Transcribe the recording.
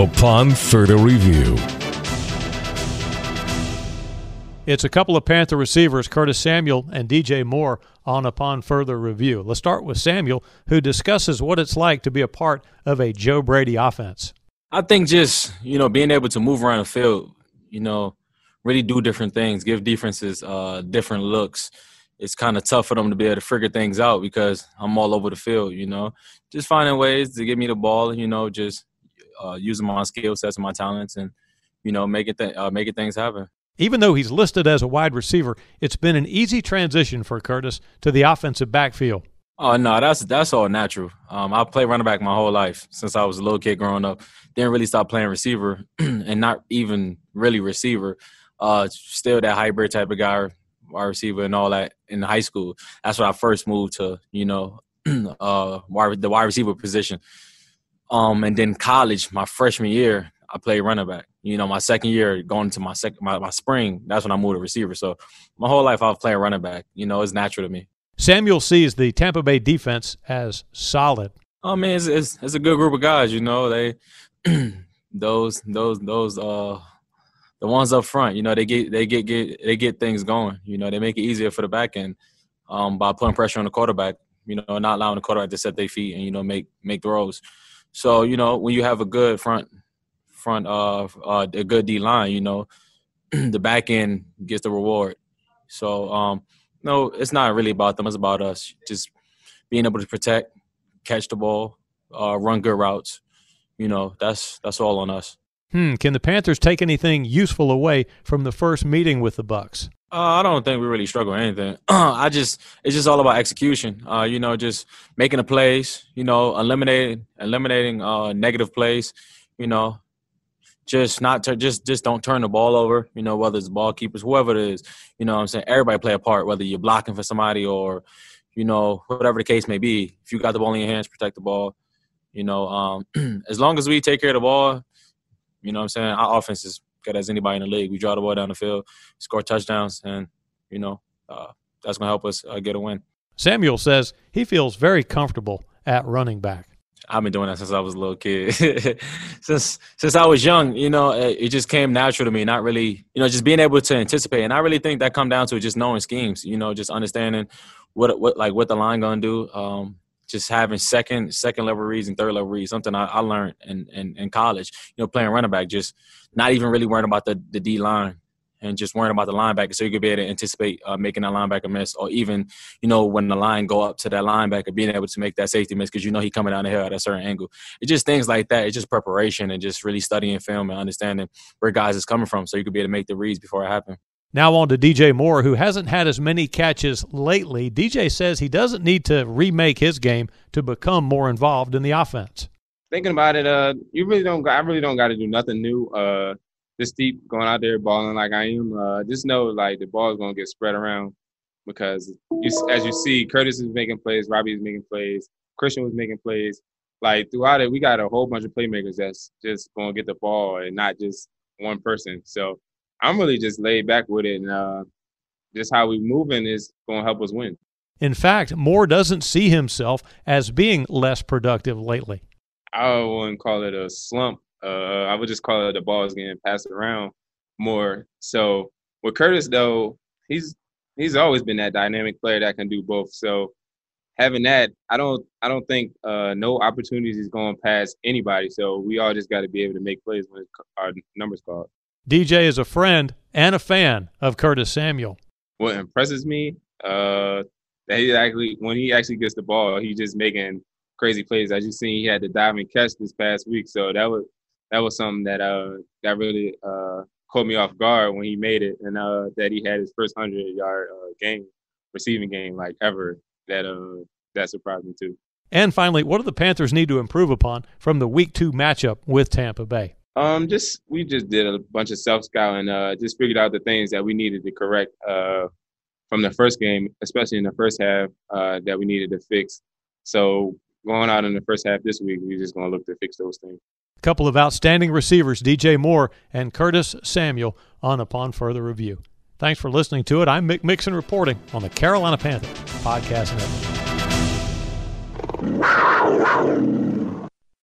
upon further review. It's a couple of Panther receivers, Curtis Samuel and DJ Moore, on upon further review. Let's start with Samuel, who discusses what it's like to be a part of a Joe Brady offense. I think just, you know, being able to move around the field, you know, really do different things, give defenses uh, different looks. It's kind of tough for them to be able to figure things out because I'm all over the field, you know. Just finding ways to get me the ball, you know, just uh, using my skill sets and my talents and, you know, making, th- uh, making things happen. Even though he's listed as a wide receiver, it's been an easy transition for Curtis to the offensive backfield. Oh no, that's that's all natural. Um, I played running back my whole life since I was a little kid growing up. Didn't really stop playing receiver, and not even really receiver. Uh, still that hybrid type of guy, wide receiver and all that in high school. That's when I first moved to you know uh, wide, the wide receiver position. Um, and then college, my freshman year, I played running back. You know, my second year going into my second my, my spring, that's when I moved to receiver. So my whole life I was playing running back. You know, it's natural to me. Samuel sees the Tampa Bay defense as solid. I mean, it's, it's, it's a good group of guys. You know, they those those those uh the ones up front. You know, they get they get get they get things going. You know, they make it easier for the back end um, by putting pressure on the quarterback. You know, not allowing the quarterback to set their feet and you know make make throws. So you know, when you have a good front front of uh, a good D line, you know, the back end gets the reward. So um, no, it's not really about them. It's about us just being able to protect, catch the ball, uh, run good routes. You know, that's that's all on us. Hmm. Can the Panthers take anything useful away from the first meeting with the Bucs? Uh, I don't think we really struggle with anything. I just it's just all about execution. Uh, you know, just making the plays. You know, eliminating eliminating uh, negative plays. You know, just not to, just just don't turn the ball over. You know, whether it's ball keepers, whoever it is. You know, I'm saying everybody play a part. Whether you're blocking for somebody or, you know, whatever the case may be. If you got the ball in your hands, protect the ball. You know, um, as long as we take care of the ball, you know, what I'm saying our offense is good as anybody in the league. We draw the ball down the field, score touchdowns, and you know, uh, that's gonna help us uh, get a win. Samuel says he feels very comfortable at running back. I've been doing that since I was a little kid. since since I was young, you know, it, it, just came natural to me. Not really, you know, just being able to anticipate. And I really think that come down to just knowing schemes. You know, just understanding what what like what the line gonna do. Um, just having second second level reads and third level reads. Something I, I learned in, in in college. You know, playing running back, just not even really worrying about the the D line and just worrying about the linebacker so you could be able to anticipate uh, making that linebacker miss or even you know when the line go up to that linebacker being able to make that safety miss because you know he coming down the hill at a certain angle it's just things like that it's just preparation and just really studying film and understanding where guys is coming from so you could be able to make the reads before it happens now on to DJ Moore, who hasn't had as many catches lately. DJ says he doesn't need to remake his game to become more involved in the offense. Thinking about it, uh, you really don't. I really don't got to do nothing new. Uh, this deep going out there balling like I am, uh, just know like the ball is gonna get spread around because you, as you see, Curtis is making plays, Robby is making plays, Christian was making plays. Like throughout it, we got a whole bunch of playmakers that's just gonna get the ball and not just one person. So I'm really just laid back with it, and uh, just how we moving is gonna help us win. In fact, Moore doesn't see himself as being less productive lately. I wouldn't call it a slump uh, I would just call it the ball is getting passed around more. So with Curtis though, he's he's always been that dynamic player that can do both. So having that, I don't I don't think uh, no opportunities is going past anybody. So we all just got to be able to make plays when our numbers called. DJ is a friend and a fan of Curtis Samuel. What impresses me, uh, that he actually when he actually gets the ball, he's just making crazy plays. As you seen, he had to dive and catch this past week. So that was that was something that uh that really uh caught me off guard when he made it, and uh that he had his first hundred yard uh, game receiving game like ever. That uh that surprised me too. And finally, what do the Panthers need to improve upon from the Week Two matchup with Tampa Bay? Um, just we just did a bunch of self scouting. Uh, just figured out the things that we needed to correct. Uh, from the first game, especially in the first half, uh, that we needed to fix. So going out in the first half this week, we're just gonna look to fix those things A couple of outstanding receivers, DJ Moore and Curtis Samuel, on Upon Further Review. Thanks for listening to it. I'm Mick Mixon reporting on the Carolina Panthers Podcast Network.